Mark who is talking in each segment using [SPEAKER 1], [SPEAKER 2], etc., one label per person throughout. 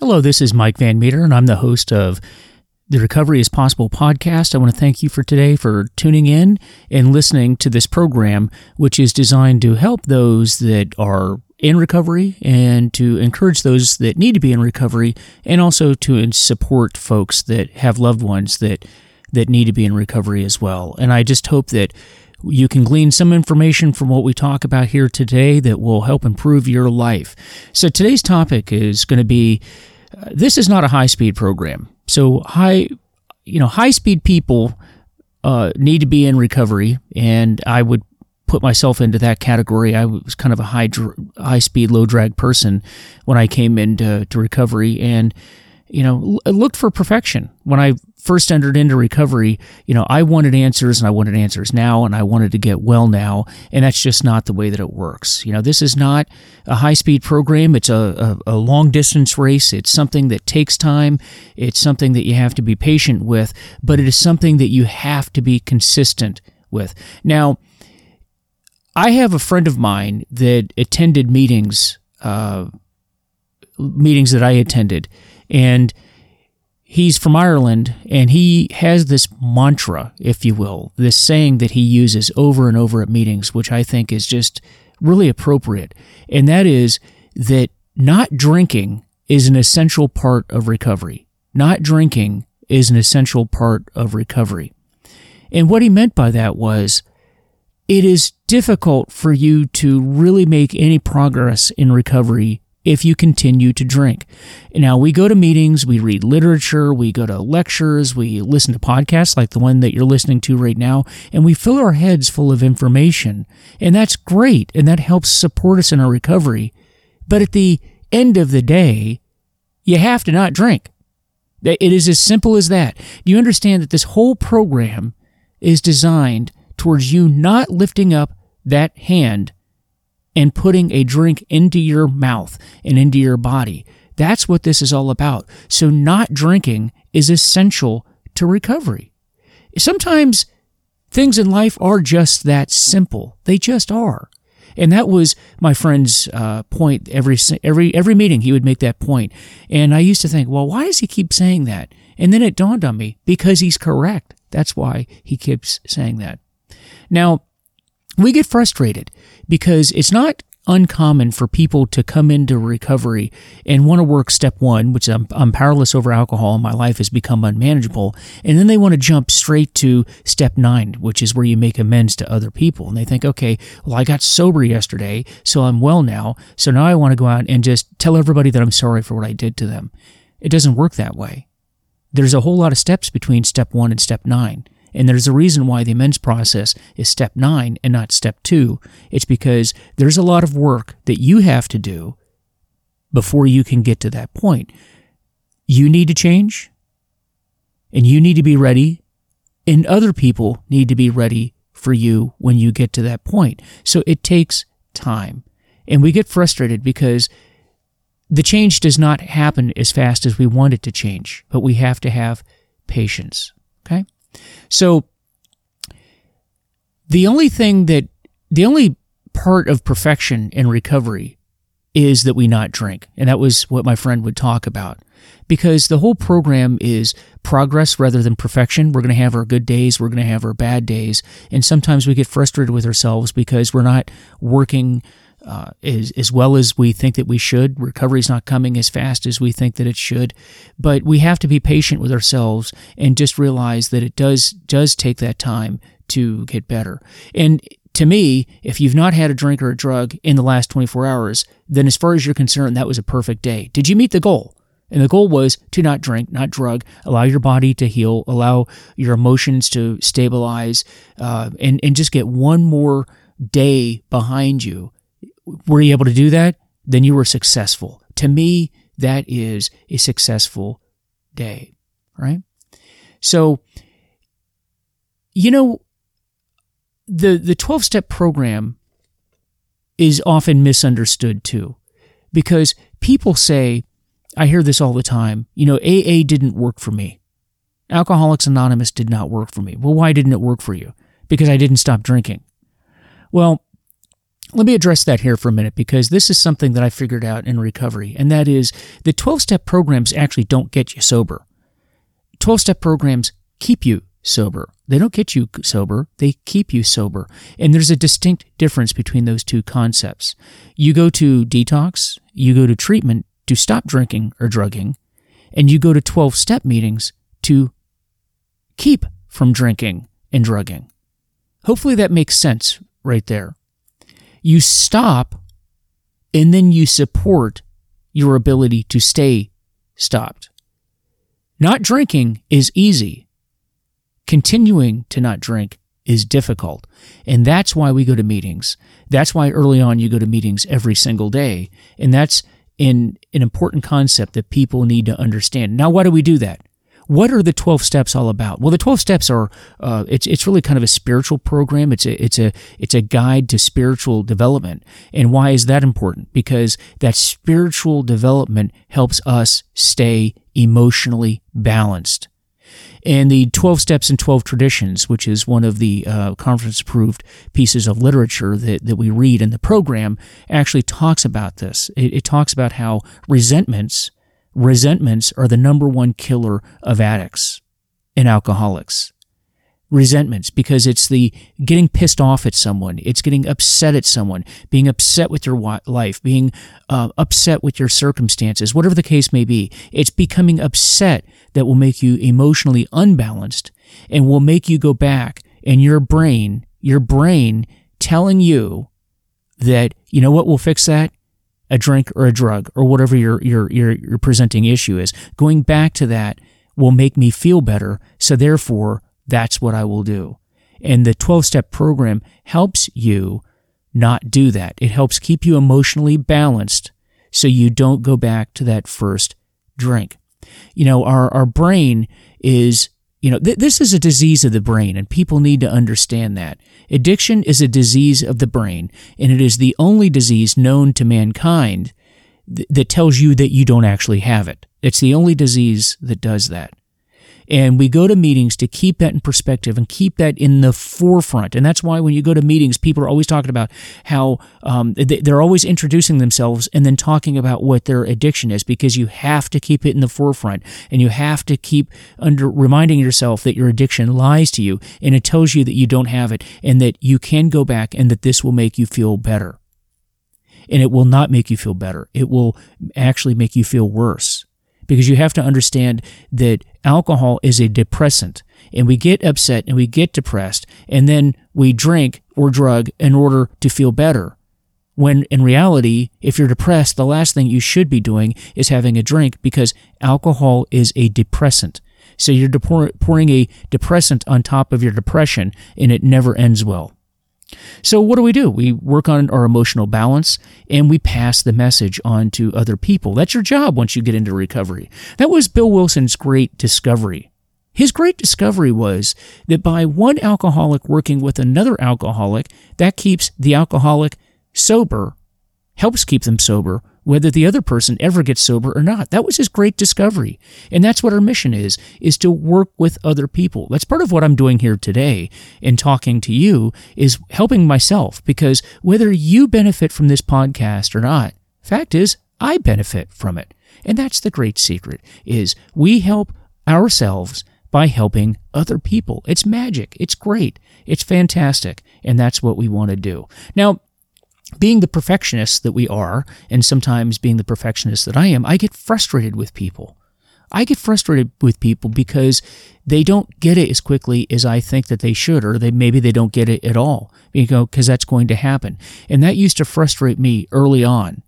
[SPEAKER 1] Hello, this is Mike Van Meter, and I'm the host of the Recovery is Possible podcast. I want to thank you for today for tuning in and listening to this program, which is designed to help those that are in recovery and to encourage those that need to be in recovery and also to support folks that have loved ones that that need to be in recovery as well. And I just hope that you can glean some information from what we talk about here today that will help improve your life. So today's topic is going to be uh, this is not a high speed program. So high you know high speed people uh, need to be in recovery and I would put myself into that category. I was kind of a high high speed low drag person when I came into to recovery and you know looked for perfection when I first entered into recovery, you know, I wanted answers and I wanted answers now and I wanted to get well now. And that's just not the way that it works. You know, this is not a high speed program. It's a, a, a long distance race. It's something that takes time. It's something that you have to be patient with, but it is something that you have to be consistent with. Now, I have a friend of mine that attended meetings, uh, meetings that I attended, and he's from Ireland and he has this mantra, if you will, this saying that he uses over and over at meetings, which I think is just really appropriate. And that is that not drinking is an essential part of recovery. Not drinking is an essential part of recovery. And what he meant by that was it is difficult for you to really make any progress in recovery if you continue to drink. Now, we go to meetings, we read literature, we go to lectures, we listen to podcasts like the one that you're listening to right now, and we fill our heads full of information. And that's great, and that helps support us in our recovery. But at the end of the day, you have to not drink. It is as simple as that. You understand that this whole program is designed towards you not lifting up that hand and putting a drink into your mouth and into your body. That's what this is all about. So, not drinking is essential to recovery. Sometimes things in life are just that simple. They just are. And that was my friend's uh, point. Every every every meeting, he would make that point. And I used to think, well, why does he keep saying that? And then it dawned on me because he's correct. That's why he keeps saying that. Now, we get frustrated because it's not uncommon for people to come into recovery and want to work step one, which I'm, I'm powerless over alcohol and my life has become unmanageable. And then they want to jump straight to step nine, which is where you make amends to other people. And they think, okay, well, I got sober yesterday, so I'm well now. So now I want to go out and just tell everybody that I'm sorry for what I did to them. It doesn't work that way. There's a whole lot of steps between step one and step nine. And there's a reason why the amends process is step nine and not step two. It's because there's a lot of work that you have to do before you can get to that point. You need to change, and you need to be ready, and other people need to be ready for you when you get to that point. So it takes time. And we get frustrated because the change does not happen as fast as we want it to change, but we have to have patience. Okay? So the only thing that the only part of perfection in recovery is that we not drink. And that was what my friend would talk about. Because the whole program is progress rather than perfection. We're going to have our good days, we're going to have our bad days. And sometimes we get frustrated with ourselves because we're not working uh, as, as well as we think that we should. Recovery is not coming as fast as we think that it should, but we have to be patient with ourselves and just realize that it does does take that time to get better. And to me, if you've not had a drink or a drug in the last 24 hours, then as far as you're concerned, that was a perfect day. Did you meet the goal? And the goal was to not drink, not drug, allow your body to heal, allow your emotions to stabilize, uh, and, and just get one more day behind you were you able to do that? Then you were successful. To me, that is a successful day, right? So, you know, the the 12 step program is often misunderstood too because people say I hear this all the time, you know, AA didn't work for me. Alcoholics Anonymous did not work for me. Well, why didn't it work for you? Because I didn't stop drinking. Well, let me address that here for a minute because this is something that I figured out in recovery, and that is the 12 step programs actually don't get you sober. 12 step programs keep you sober. They don't get you sober, they keep you sober. And there's a distinct difference between those two concepts. You go to detox, you go to treatment to stop drinking or drugging, and you go to 12 step meetings to keep from drinking and drugging. Hopefully that makes sense right there. You stop and then you support your ability to stay stopped. Not drinking is easy. Continuing to not drink is difficult. And that's why we go to meetings. That's why early on you go to meetings every single day. And that's in an important concept that people need to understand. Now, why do we do that? What are the 12 steps all about? Well, the 12 steps are, uh, it's, it's really kind of a spiritual program. It's a, it's a, it's a guide to spiritual development. And why is that important? Because that spiritual development helps us stay emotionally balanced. And the 12 Steps and 12 Traditions, which is one of the uh, conference approved pieces of literature that, that we read in the program, actually talks about this. It, it talks about how resentments resentments are the number one killer of addicts and alcoholics. Resentments, because it's the getting pissed off at someone, it's getting upset at someone, being upset with your life, being uh, upset with your circumstances, whatever the case may be. It's becoming upset that will make you emotionally unbalanced and will make you go back and your brain, your brain telling you that, you know what will fix that? A drink or a drug or whatever your, your, your, your presenting issue is. Going back to that will make me feel better. So therefore, that's what I will do. And the 12 step program helps you not do that. It helps keep you emotionally balanced so you don't go back to that first drink. You know, our, our brain is you know, th- this is a disease of the brain, and people need to understand that. Addiction is a disease of the brain, and it is the only disease known to mankind th- that tells you that you don't actually have it. It's the only disease that does that. And we go to meetings to keep that in perspective and keep that in the forefront. And that's why when you go to meetings, people are always talking about how um, they're always introducing themselves and then talking about what their addiction is because you have to keep it in the forefront and you have to keep under reminding yourself that your addiction lies to you and it tells you that you don't have it and that you can go back and that this will make you feel better. And it will not make you feel better. It will actually make you feel worse because you have to understand that alcohol is a depressant and we get upset and we get depressed and then we drink or drug in order to feel better. When in reality, if you're depressed, the last thing you should be doing is having a drink because alcohol is a depressant. So you're pouring a depressant on top of your depression and it never ends well. So, what do we do? We work on our emotional balance and we pass the message on to other people. That's your job once you get into recovery. That was Bill Wilson's great discovery. His great discovery was that by one alcoholic working with another alcoholic, that keeps the alcoholic sober, helps keep them sober, whether the other person ever gets sober or not. That was his great discovery. And that's what our mission is, is to work with other people. That's part of what I'm doing here today in talking to you is helping myself because whether you benefit from this podcast or not, fact is I benefit from it. And that's the great secret is we help ourselves by helping other people. It's magic. It's great. It's fantastic. And that's what we want to do. Now, being the perfectionist that we are, and sometimes being the perfectionist that I am, I get frustrated with people. I get frustrated with people because they don't get it as quickly as I think that they should, or they maybe they don't get it at all, you know, because that's going to happen. And that used to frustrate me early on.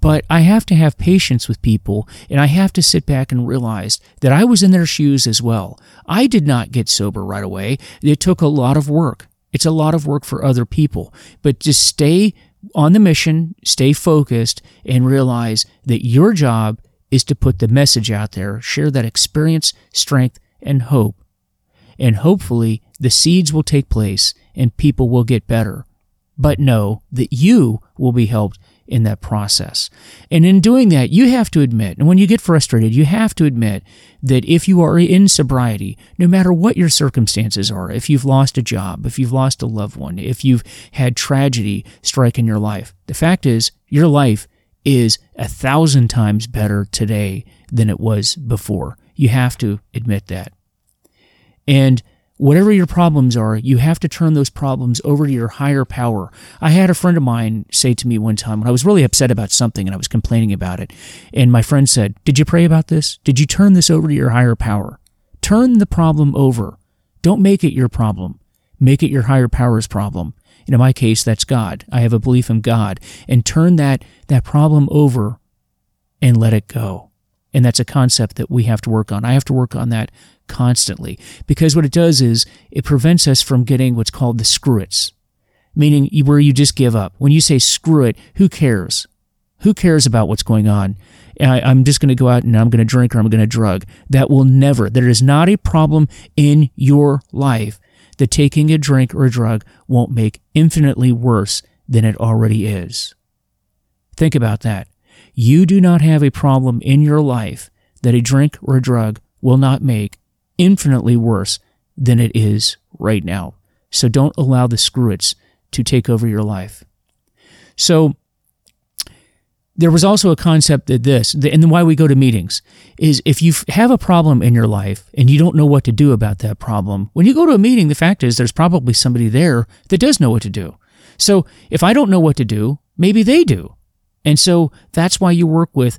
[SPEAKER 1] But I have to have patience with people, and I have to sit back and realize that I was in their shoes as well. I did not get sober right away. It took a lot of work. It's a lot of work for other people. But just stay on the mission, stay focused, and realize that your job is to put the message out there, share that experience, strength, and hope. And hopefully, the seeds will take place and people will get better. But know that you will be helped in that process. And in doing that, you have to admit, and when you get frustrated, you have to admit that if you are in sobriety, no matter what your circumstances are, if you've lost a job, if you've lost a loved one, if you've had tragedy strike in your life, the fact is your life is a thousand times better today than it was before. You have to admit that. And whatever your problems are, you have to turn those problems over to your higher power. I had a friend of mine say to me one time when I was really upset about something and I was complaining about it. And my friend said, Did you pray about this? Did you turn this over to your higher power? Turn the problem over. Don't make it your problem. Make it your higher power's problem. And in my case, that's God. I have a belief in God. And turn that, that problem over and let it go. And that's a concept that we have to work on. I have to work on that constantly because what it does is it prevents us from getting what's called the screw it's, meaning where you just give up. When you say screw it, who cares? Who cares about what's going on? I, am just going to go out and I'm going to drink or I'm going to drug. That will never, there is not a problem in your life that taking a drink or a drug won't make infinitely worse than it already is. Think about that. You do not have a problem in your life that a drink or a drug will not make infinitely worse than it is right now. So don't allow the screw-its to take over your life. So there was also a concept that this, and why we go to meetings, is if you have a problem in your life and you don't know what to do about that problem, when you go to a meeting, the fact is there's probably somebody there that does know what to do. So if I don't know what to do, maybe they do. And so that's why you work with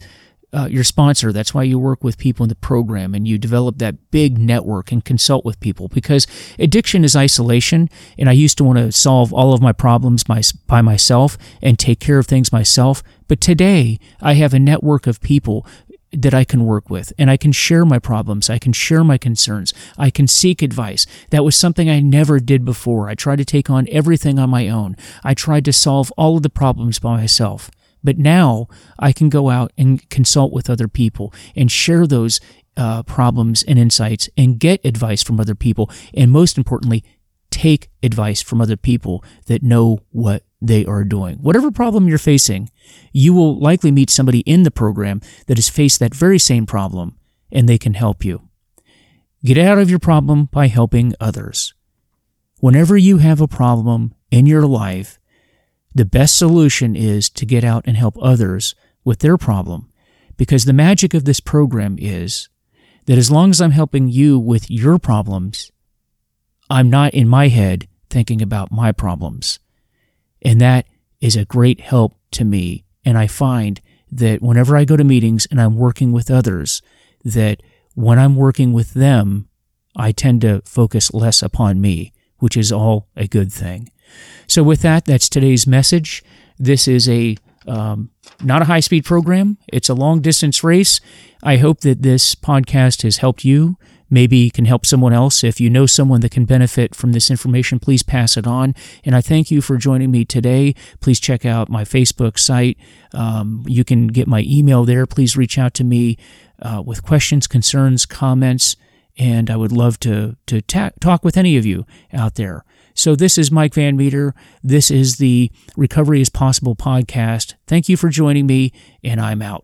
[SPEAKER 1] uh, your sponsor. That's why you work with people in the program and you develop that big network and consult with people because addiction is isolation. And I used to want to solve all of my problems by, by myself and take care of things myself. But today I have a network of people that I can work with and I can share my problems. I can share my concerns. I can seek advice. That was something I never did before. I tried to take on everything on my own. I tried to solve all of the problems by myself. But now I can go out and consult with other people and share those uh, problems and insights and get advice from other people. And most importantly, take advice from other people that know what they are doing. Whatever problem you're facing, you will likely meet somebody in the program that has faced that very same problem and they can help you. Get out of your problem by helping others. Whenever you have a problem in your life, the best solution is to get out and help others with their problem. Because the magic of this program is that as long as I'm helping you with your problems, I'm not in my head thinking about my problems. And that is a great help to me. And I find that whenever I go to meetings and I'm working with others, that when I'm working with them, I tend to focus less upon me, which is all a good thing. So, with that, that's today's message. This is a um, not a high speed program, it's a long distance race. I hope that this podcast has helped you. Maybe can help someone else. If you know someone that can benefit from this information, please pass it on. And I thank you for joining me today. Please check out my Facebook site. Um, you can get my email there. Please reach out to me uh, with questions, concerns, comments, and I would love to to ta- talk with any of you out there. So, this is Mike Van Meter. This is the Recovery is Possible podcast. Thank you for joining me, and I'm out.